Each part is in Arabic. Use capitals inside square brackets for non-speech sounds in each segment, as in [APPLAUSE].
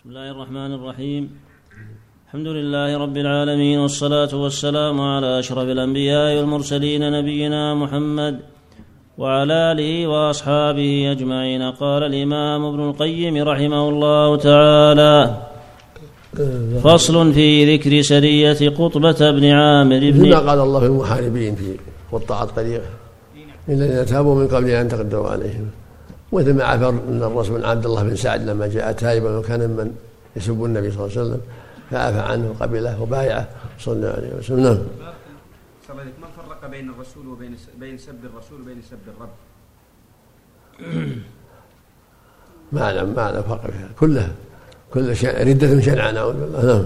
بسم الله الرحمن الرحيم. الحمد لله رب العالمين والصلاة والسلام على أشرف الأنبياء والمرسلين نبينا محمد وعلى آله وأصحابه أجمعين. قال الإمام ابن القيم رحمه الله تعالى فصل في ذكر سرية قطبة بن عامر بن ما قال الله في المحاربين في قطاع الطريق الذين تابوا من قبل أن تقدروا عليهم. مثل ما عثر ان الرسول عبد الله بن سعد لما جاء تائبا وكان من يسب النبي صلى الله عليه وسلم فعفى عنه وقبله وبايعه صلى الله عليه وسلم. نعم. ما فرق بين الرسول وبين بين سب الرسول وبين سب الرب؟ [CLEARS THROAT] ما أعلم ما أعلم فرق فيها. كلها كل شيء ردة شنعة نعوذ بالله. نعم.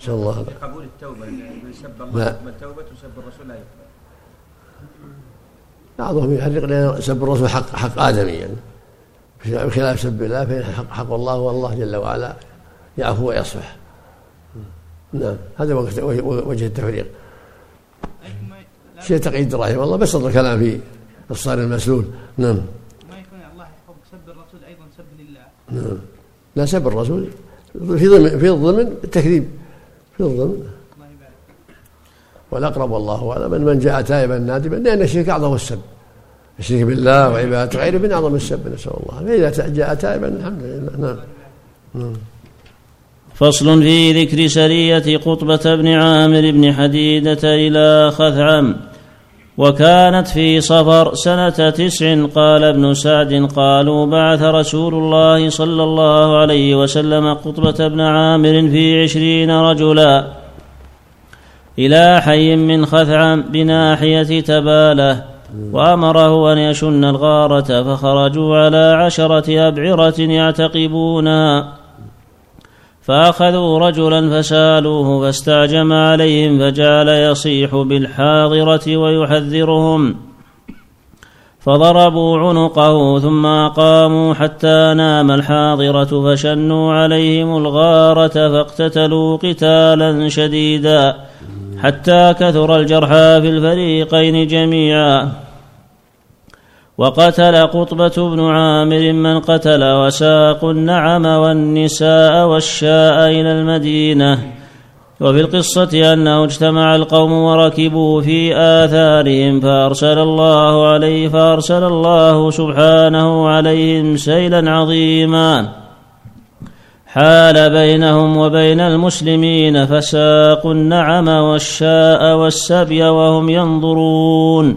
نسأل الله. قبول التوبة. من سب الله يقبل توبة وسب الرسول لا يقبل. بعضهم يحرق لأن سب الرسول حق حق آدمي يعني. بخلاف سب الله فإن حق, حق الله والله جل وعلا يعفو ويصفح. نعم هذا وجه التفريق. شيخ تقي الدين رحمه الله بسط الكلام في الصارم المسلول. نعم. ما يكون الله يحب سب الرسول أيضا سب لله. نعم. لا سب الرسول في ضمن في الضمن التكذيب. في الضمن والأقرب والله أعلم من جاء تائبا نادبا لأن الشرك أعظم السب. الشرك بالله وعبادة غيره من أعظم السب نسأل الله. فإذا جاء تائبا الحمد لله. نعم. نعم. فصل في ذكر سرية قطبة بن عامر بن حديدة إلى خثعم وكانت في صفر سنة تسع قال ابن سعد قالوا بعث رسول الله صلى الله عليه وسلم قطبة بن عامر في عشرين رجلا. إلى حي من خثعم بناحية تبالة وأمره أن يشن الغارة فخرجوا على عشرة أبعرة يعتقبونها فأخذوا رجلا فسالوه فاستعجم عليهم فجعل يصيح بالحاضرة ويحذرهم. فضربوا عنقه ثم أقاموا حتى نام الحاضرة فشنوا عليهم الغارة فاقتتلوا قتالا شديدا حتى كثر الجرحى في الفريقين جميعا. وقتل قطبة بن عامر من قتل وساقوا النعم والنساء والشاء إلى المدينة. وفي القصة أنه اجتمع القوم وركبوا في آثارهم فأرسل الله عليه فأرسل الله سبحانه عليهم سيلا عظيما. حال بينهم وبين المسلمين فساقوا النعم والشاء والسبي وهم ينظرون.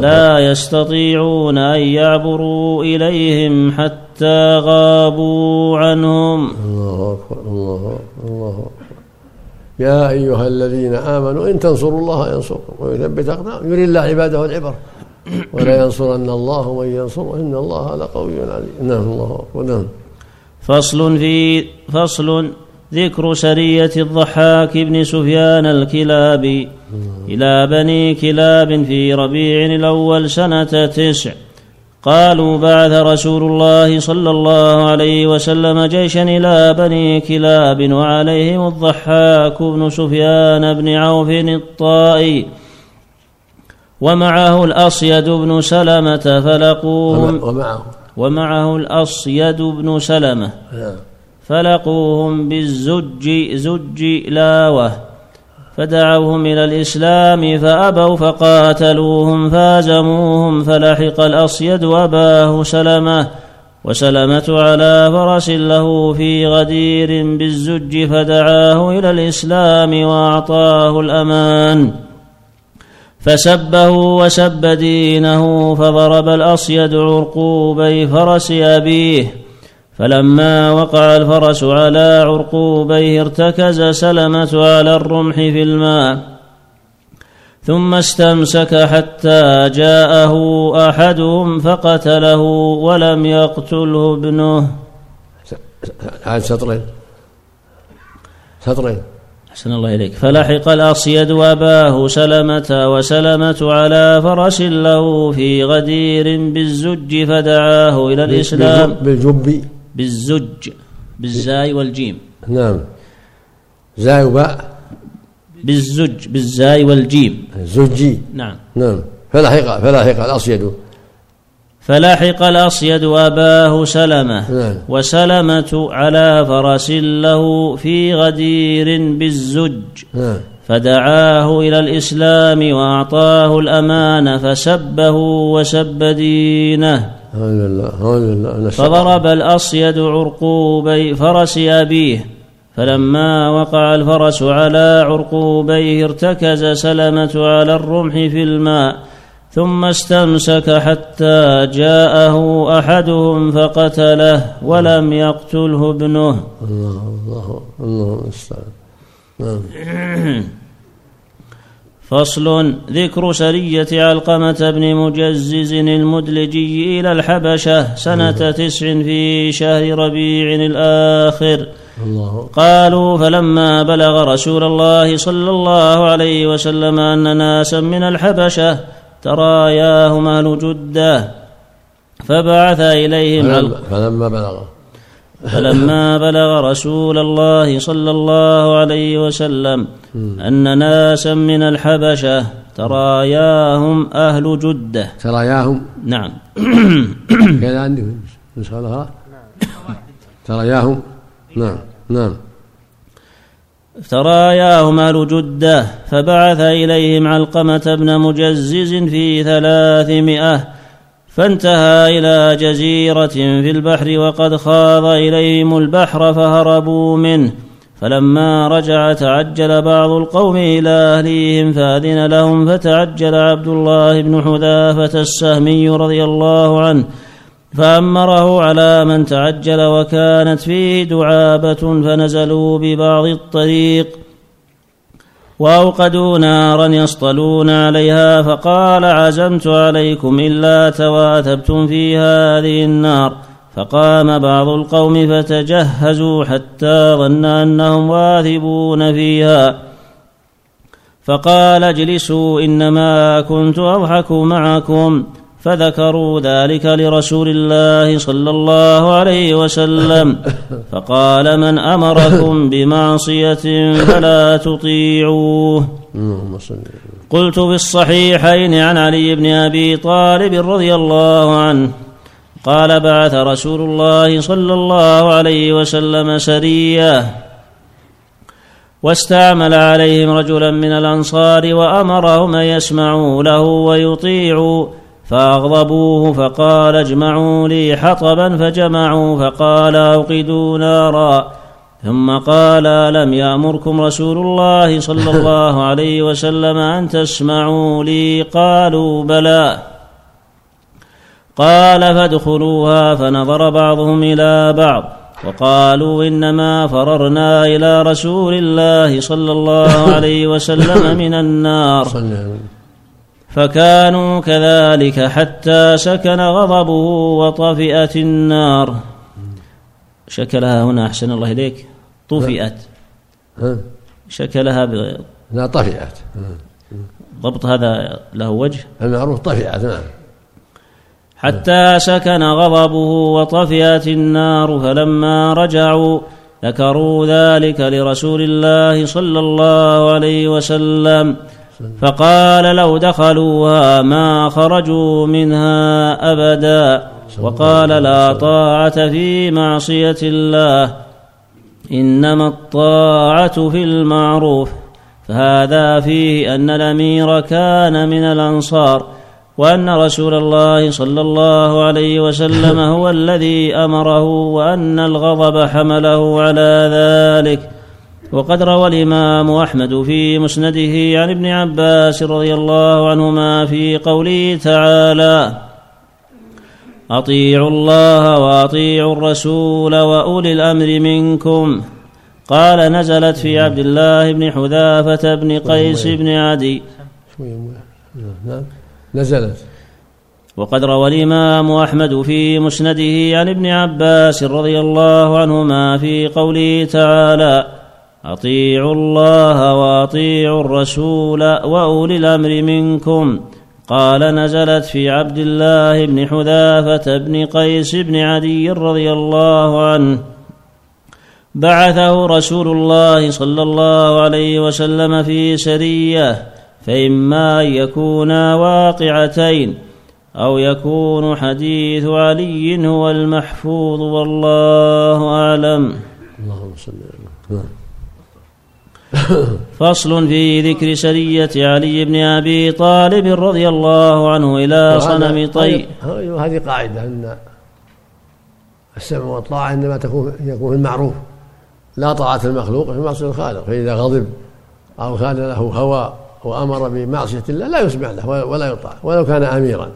لا يستطيعون أن يعبروا إليهم حتى غابوا عنهم. الله أكبر الله أكبر الله أكبر. يا أيها الذين آمنوا إن تنصروا الله ينصركم ويثبت أقدامكم. يري الله عباده العبر [CLEARS THROAT] ولا ينصرن الله من ينصره إن الله لقوي عليم. نعم الله نعم. فصل في فصل ذكر سرية الضحاك بن سفيان الكلابي إلى بني كلاب في ربيع الأول سنة تسع. قالوا بعث رسول الله صلى الله عليه وسلم جيشا إلى بني كلاب وعليهم الضحاك بن سفيان بن عوف الطائي ومعه الأصيد بن سلمة فلقوهم ومعه ومعه الأصيد بن سلمة نعم. فلقوهم بالزج زج لاوة فدعوهم إلى الإسلام فأبوا فقاتلوهم فازموهم فلحق الأصيد أباه سلمة وسلمة على فرس له في غدير بالزج فدعاه إلى الإسلام وأعطاه الأمان فسبه وسب دينه فضرب الأصيد عرقوبي فرس أبيه فلما وقع الفرس على عرقوبيه ارتكز سلمة على الرمح في الماء ثم استمسك حتى جاءه أحدهم فقتله ولم يقتله ابنه. عاد سطرين سطرين أحسن الله إليك. فلحق الأصيد أباه سلمة وسلمة على فرس له في غدير بالزج فدعاه إلى الإسلام. بالجب بالزج بالزاي والجيم. نعم. زاي وباء. بالزج بالزاي والجيم. زجي. نعم. نعم. فلحق فلحق الأصيد فلحق الأصيد أباه سلمة. نعم. وسلمة على فرس له في غدير بالزج. نعم. فدعاه إلى الإسلام وأعطاه الأمان فسبه وسب دينه. فضرب الأصيد عرقوبي فرس أبيه فلما وقع الفرس على عرقوبيه ارتكز سلمة على الرمح في الماء ثم استمسك حتى جاءه أحدهم فقتله ولم يقتله ابنه. الله الله الله المستعان. نعم. [CLEARS THROAT] فصل ذكر سرية علقمة بن مجزز المدلجي إلى الحبشة سنة تسع في شهر ربيع الآخر. الله. قالوا فلما بلغ رسول الله صلى الله عليه وسلم أن ناسا من الحبشة تراياهم أهل جدة فبعث إليهم فلما, فلما بلغ. فلما بلغ رسول الله صلى الله عليه وسلم أن ناسا من الحبشة تراياهم أهل جدة. تراياهم؟ نعم. [COUGHS] كذا عندي. نسخة لها تراياهم؟ نعم. نعم. تراياهم أهل جدة فبعث إليهم علقمة بن مجزز في ثلاثمائة فانتهى إلى جزيرة في البحر وقد خاض إليهم البحر فهربوا منه. فلما رجع تعجل بعض القوم إلى أهليهم فأذن لهم فتعجل عبد الله بن حذافة السهمي رضي الله عنه فأمره على من تعجل وكانت فيه دعابة فنزلوا ببعض الطريق. وأوقدوا نارا يصطلون عليها فقال عزمت عليكم إلا تواثبتم في هذه النار. فقام بعض القوم فتجهزوا حتى ظن أنهم واثبون فيها. فقال اجلسوا إنما كنت أضحك معكم. فذكروا ذلك لرسول الله صلى الله عليه وسلم. فقال من أمركم بمعصية فلا تطيعوه. قلت في الصحيحين عن علي بن أبي طالب رضي الله عنه قال بعث رسول الله صلى الله عليه وسلم سرية واستعمل عليهم رجلا من الأنصار وأمرهم ان يسمعوا له ويطيعوا فأغضبوه فقال اجمعوا لي حطبا فجمعوا فقال أوقدوا نارا ثم قال لم يأمركم رسول الله صلى [LAUGHS] الله عليه وسلم أن تسمعوا لي قالوا بلى قال فادخلوها فنظر بعضهم إلى بعض وقالوا إنما فررنا إلى رسول الله صلى الله [LAUGHS] عليه وسلم من النار فكانوا كذلك حتى سكن غضبه وطفئت النار. شكلها هنا أحسن الله إليك. طفئت. ها؟ شكلها ب- لا طفئت. ضبط هذا له وجه. المعروف طفئت نعم. حتى سكن غضبه وطفئت النار فلما رجعوا ذكروا ذلك لرسول الله صلى الله عليه وسلم. فقال لو دخلوها ما خرجوا منها أبدا وقال لا طاعة في معصية الله إنما الطاعة في المعروف فهذا فيه أن الأمير كان من الأنصار وأن رسول الله صلى الله عليه وسلم [LAUGHS] هو الذي أمره وأن الغضب حمله على ذلك وقد روى الإمام أحمد في مسنده عن ابن عباس رضي الله عنهما في قوله تعالى أطيعوا الله وأطيعوا الرسول وأولي الأمر منكم. قال نزلت في عبد الله بن حذافة بن قيس بن عدي. نعم نزلت. وقد روى الإمام أحمد في مسنده عن ابن عباس رضي الله عنهما في قوله تعالى أطيعوا الله وأطيعوا الرسول وأولي الأمر منكم قال نزلت في عبد الله بن حذافة بن قيس بن عدي رضي الله عنه بعثه رسول الله صلى الله عليه وسلم في سرية فإما أن يكونا واقعتين أو يكون حديث علي هو المحفوظ والله أعلم اللهم صل على. [LAUGHS] فصل في ذكر سرية علي بن أبي طالب رضي الله عنه إلى صنم طي هذه قاعدة أن السمع والطاعة إنما تكون يكون في المعروف. لا طاعة المخلوق في معصية الخالق. فإذا غضب أو كان له هوى وأمر بمعصية الله لا يسمع له ولا يطاع. ولو كان أميرا.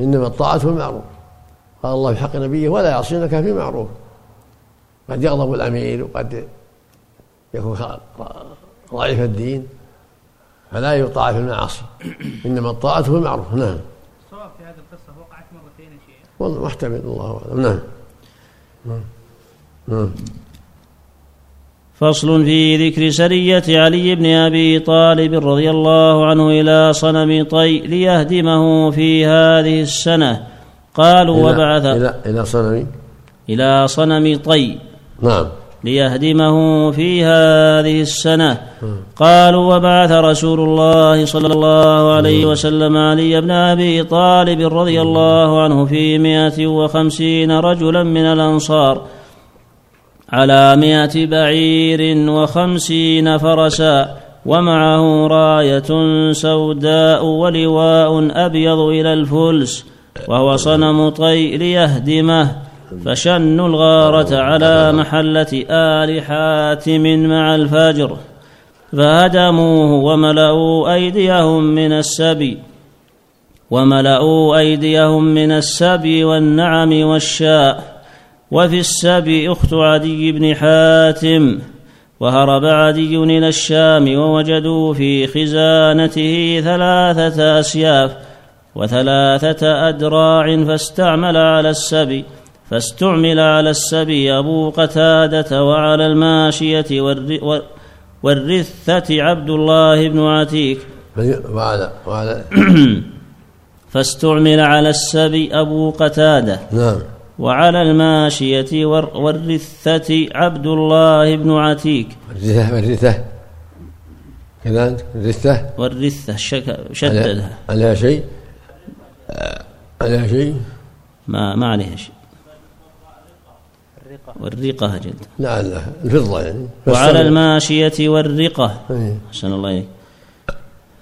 إنما الطاعة في المعروف. قال الله في حق نبيه ولا يعصينك في معروف. قد يغضب الأمير وقد يكون ضعيف الدين فلا يطاع في المعاصي. إنما الطاعة في المعروف. نعم. الصواب في هذه القصة وقعت مرتين يا شيخ. والله محتمل الله أعلم. نعم. نعم. نعم. فصل في ذكر سرية علي بن أبي طالب رضي الله عنه إلى صنم طي ليهدمه في هذه السنة. قالوا إلى وبعث إلى إلى صنم. إلى صنم طي. نعم. ليهدمه في هذه السنة. قالوا وبعث رسول الله صلى الله عليه وسلم علي بن أبي طالب رضي الله عنه في مائة وخمسين رجلا من الأنصار على مائة بعير وخمسين فرسا ومعه راية سوداء ولواء أبيض إلى الفلس وهو صنم طي ليهدمه. فشنوا الغارة على محلة آل حاتم مع الفجر فهدموه وملأوا أيديهم من السبي وملأوا أيديهم من السبي والنعم والشاء وفي السبي أخت عدي بن حاتم وهرب عدي إلى الشام ووجدوا في خزانته ثلاثة أسياف وثلاثة أدراع فاستعمل على السبي فاستعمل على السبي أبو قتادة وعلى الماشية والرثة عبد الله بن عتيك. وعلى وعلى [CLEARS THROAT] فاستعمل على السبي أبو قتادة نعم. وعلى الماشية والرثة عبد الله بن عتيك. والرثة والرثة كذلك الرثة. والرثة شددها. عليها شيء؟ عليها شيء؟ ما ما عليها شيء. والرقة جلد. لعل الفضة يعني. وعلى الماشية والرقة. أحسن الله إليك.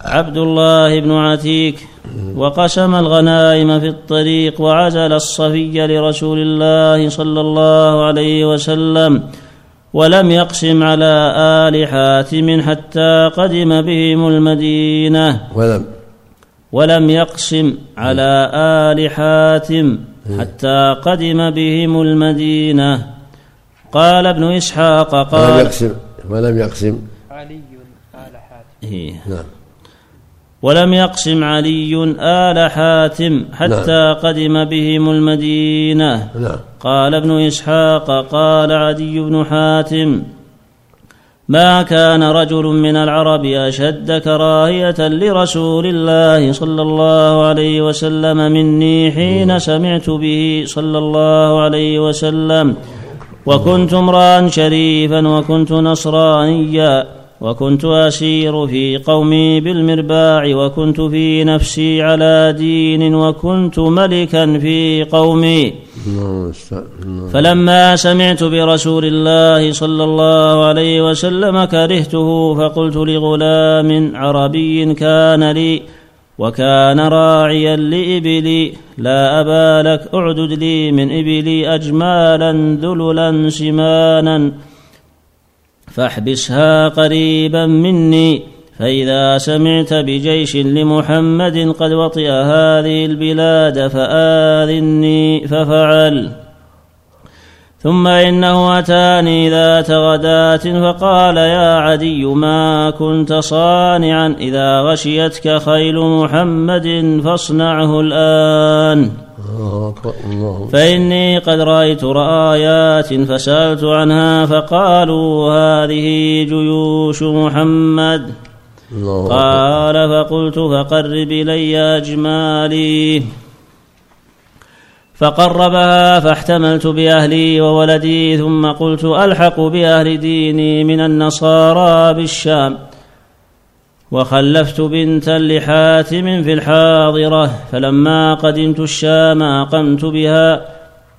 عبد الله بن عتيك. وقسم الغنائم في الطريق وعزل الصفي لرسول الله صلى الله عليه وسلم ولم يقسم على آل حاتم حتى قدم بهم المدينة. ولم. ولم يقسم على آل حاتم حتى قدم بهم المدينة. قال ابن إسحاق قال ولم يقسم ولم يقسم. علي آل حاتم. إيه. نعم. ولم يقسم علي آل حاتم حتى نعم. قدم بهم المدينة. نعم. قال ابن إسحاق قال عدي بن حاتم ما كان رجل من العرب أشد كراهية لرسول الله صلى الله عليه وسلم مني حين سمعت به صلى الله عليه وسلم. وكنت امرأ شريفا وكنت نصرانيا وكنت أسير في قومي بالمرباع وكنت في نفسي على دين وكنت ملكا في قومي. فلما سمعت برسول الله صلى الله عليه وسلم كرهته فقلت لغلام عربي كان لي وكان راعيا لإبلي لا أبا لك أعدد لي من إبلي أجمالا ذللا سمانا فاحبسها قريبا مني فإذا سمعت بجيش لمحمد قد وطئ هذه البلاد فآذني ففعل. ثم إنه أتاني ذات غداة فقال يا عدي ما كنت صانعا إذا غشيتك خيل محمد فاصنعه الآن. فإني قد رأيت رآيات فسألت عنها فقالوا هذه جيوش محمد. قال فقلت فقرب إلي أجمالي. فقربها فاحتملت بأهلي وولدي ثم قلت ألحق بأهل ديني من النصارى بالشام. وخلفت بنتا لحاتم في الحاضرة فلما قدمت الشام أقمت بها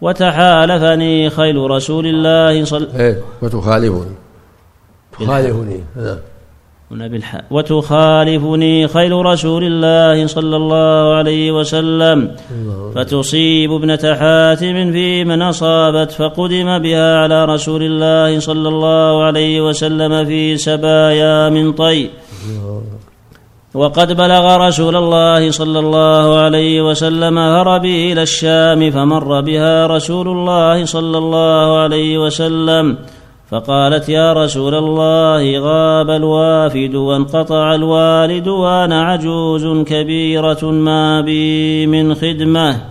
وتحالفني خيل رسول الله صلى إيه وتخالفني. تخالفني نعم. هنا بالحاء. وتخالفني خيل رسول الله صلى الله عليه وسلم. فتصيب ابنة حاتم في من أصابت فقدم بها على رسول الله صلى الله عليه وسلم في سبايا من طي. وقد بلغ رسول الله صلى الله عليه وسلم هربي إلى الشام فمر بها رسول الله صلى الله عليه وسلم. فقالت يا رسول الله غاب الوافد وانقطع الوالد وأنا عجوز كبيرة ما بي من خدمة.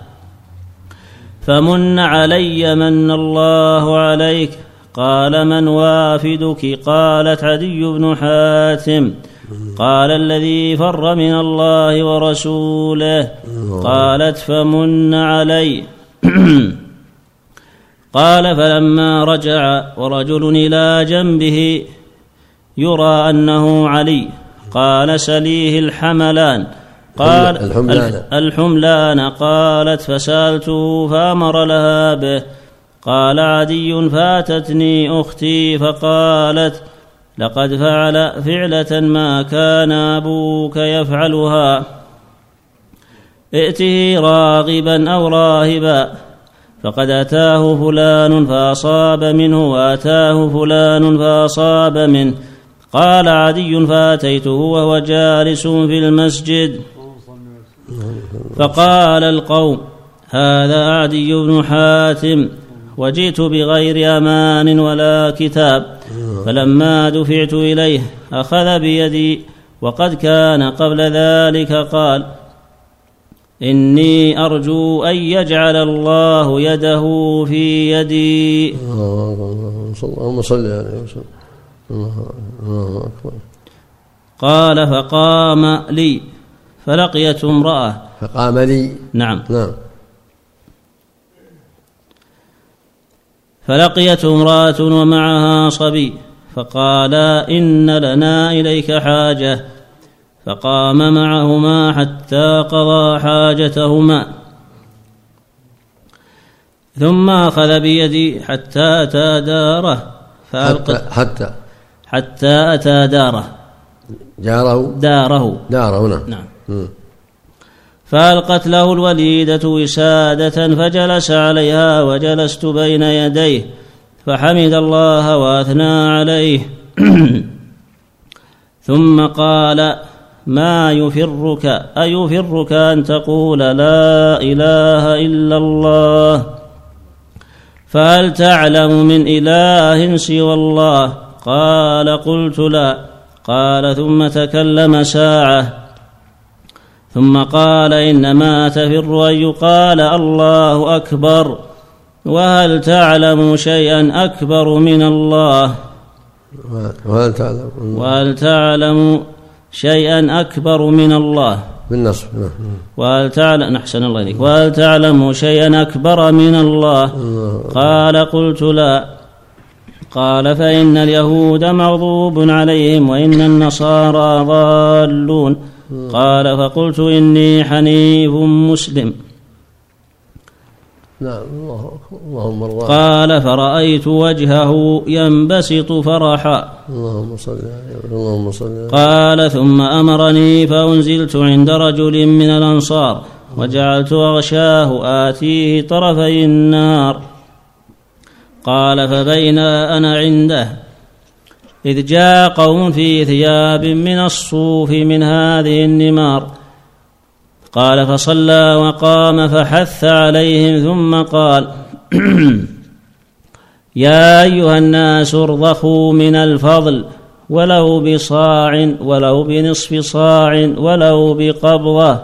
فمن علي من الله عليك. قال من وافدك؟ قالت عدي بن حاتم. قال الذي فر من الله ورسوله. قالت فمن علي. [CLEARS THROAT] قال فلما رجع ورجل إلى جنبه يرى أنه علي. قال سليه الحملان. قال الحملان. الحملان. قالت فسألته فأمر لها به. قال عدي فاتتني أختي فقالت لقد فعل فعلة ما كان أبوك يفعلها. ائته راغبا أو راهبا. فقد أتاه فلان فأصاب منه وأتاه فلان فأصاب منه. قال عدي فأتيته وهو جالس في المسجد. فقال القوم هذا عدي بن حاتم وجئت بغير أمان ولا كتاب فلما دفعت إليه أخذ بيدي وقد كان قبل ذلك قال إني أرجو أن يجعل الله يده في يدي. اللهم صل عليه وسلم. الله أكبر. قال فقام لي. فلقيت امرأة. فقام لي. نعم. نعم. فلقيت امرأة ومعها صبي. فقالا إن لنا إليك حاجة. فقام معهما حتى قضى حاجتهما. ثم أخذ بيدي حتى أتى داره. فألقى حتى حتى أتى داره. جاره؟ داره. داره نعم. نعم. فألقت له الوليدة وسادة فجلس عليها وجلست بين يديه فحمد الله وأثنى عليه. [CLEARS THROAT] ثم قال ما يفرك أيفرك أن تقول لا إله إلا الله؟ فهل تعلم من إله سوى الله؟ قال قلت لا. قال ثم تكلم ساعة. ثم قال إنما تفر أن يقال الله أكبر. وهل تعلم شيئا أكبر من الله؟ وهل تعلم؟ وهل تعلم شيئا أكبر من الله. بالنصب نعم. وهل تعلم أحسن الله إليك. وهل تعلم شيئا أكبر من الله. قال قلت لا. قال فإن اليهود مغضوب عليهم وإن النصارى ضالون. قال فقلت إني حنيف مسلم. نعم الله اللهم ارضى قال فرأيت وجهه ينبسط فرحا. اللهم صل اللهم صل قال ثم أمرني فأنزلت عند رجل من الأنصار وجعلت أغشاه آتيه طرفي النار. قال فبين أنا عنده إذ جاء قوم في ثياب من الصوف من هذه النمار. قال فصلى وقام فحث عليهم ثم قال [CLEARS THROAT] يا أيها الناس ارضخوا من الفضل ولو بصاع ولو بنصف صاع ولو بقبضة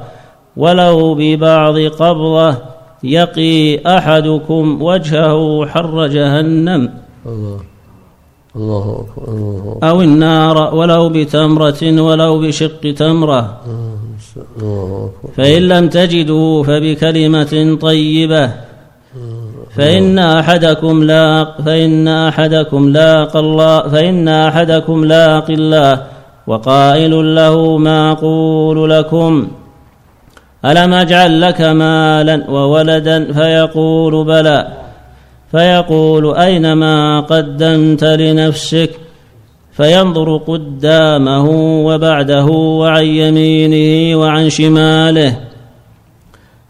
ولو ببعض قبضة يقي أحدكم وجهه حر جهنم. الله. الله أكبر. أو النار ولو بتمرة ولو بشق تمرة. أكبر فإن لم تجدوا فبكلمة طيبة. فإن أحدكم لا فإن أحدكم لاق الله فإن أحدكم لاق الله وقائل له ما أقول لكم. ألم أجعل لك مالا وولدا؟ فيقول بلى. فيقول أين ما قدمت لنفسك؟ فينظر قدامه وبعده وعن يمينه وعن شماله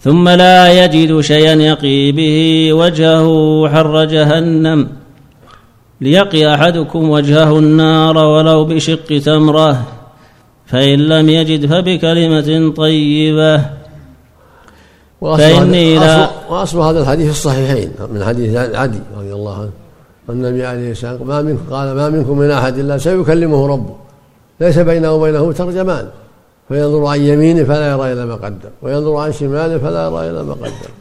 ثم لا يجد شيئا يقي به وجهه حر جهنم. ليقي أحدكم وجهه النار ولو بشق تمره فإن لم يجد فبكلمة طيبة. فإني لا واصل هذا الحديث الصحيحين من حديث عدي رضي الله عنه. النبي عليه السلام ما منكم قال ما منكم من أحد إلا سيكلمه ربه. ليس بينه وبينه ترجمان. فينظر عن يمينه فلا يرى إلا ما قدم. وينظر عن شماله فلا يرى إلا ما قدم.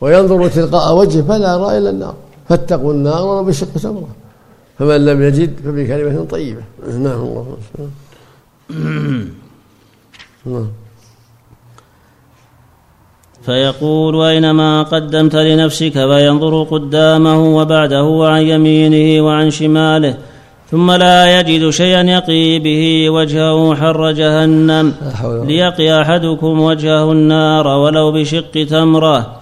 وينظر تلقاء وجهه فلا يرى إلا النار. فاتقوا النار ولو بشق تمره فمن لم يجد فبكلمه طيبة. نعم. الله. نعم. فيقول أينما قدمت لنفسك فينظر قدامه وبعده وعن يمينه وعن شماله ثم لا يجد شيئا يقي به وجهه حر جهنم ليقي أحدكم وجهه النار ولو بشق تمرة.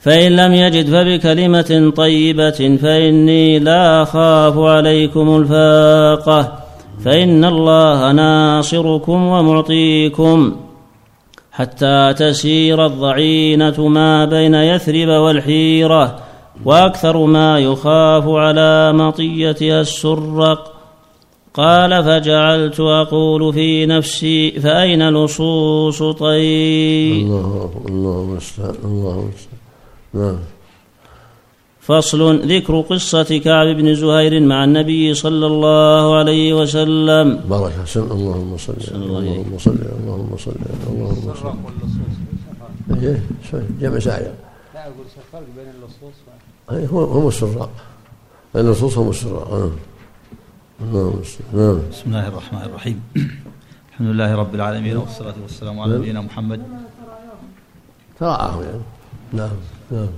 فإن لم يجد فبكلمة طيبة فإني لا أخاف عليكم الفاقة فإن الله ناصركم ومعطيكم. حتى تسير الضعينة ما بين يثرب والحيرة وأكثر ما يخاف على مطيتها السرق. قال فجعلت أقول في نفسي فأين لصوص طيب؟ الله الله الله نعم. فصل ذكر قصة كعب بن زهير مع النبي صلى الله عليه وسلم. بارك حسن اللهم صل اللهم صل اللهم صل اللهم صل إيه جمع ساعة. لا أقول فرق بين اللصوص هم السراق اللصوص هم السراق آه. نعم بسم الله الرحمن الرحيم. الحمد لله رب العالمين والصلاة والسلام على نبينا محمد. تراءهم يعني. نعم نعم.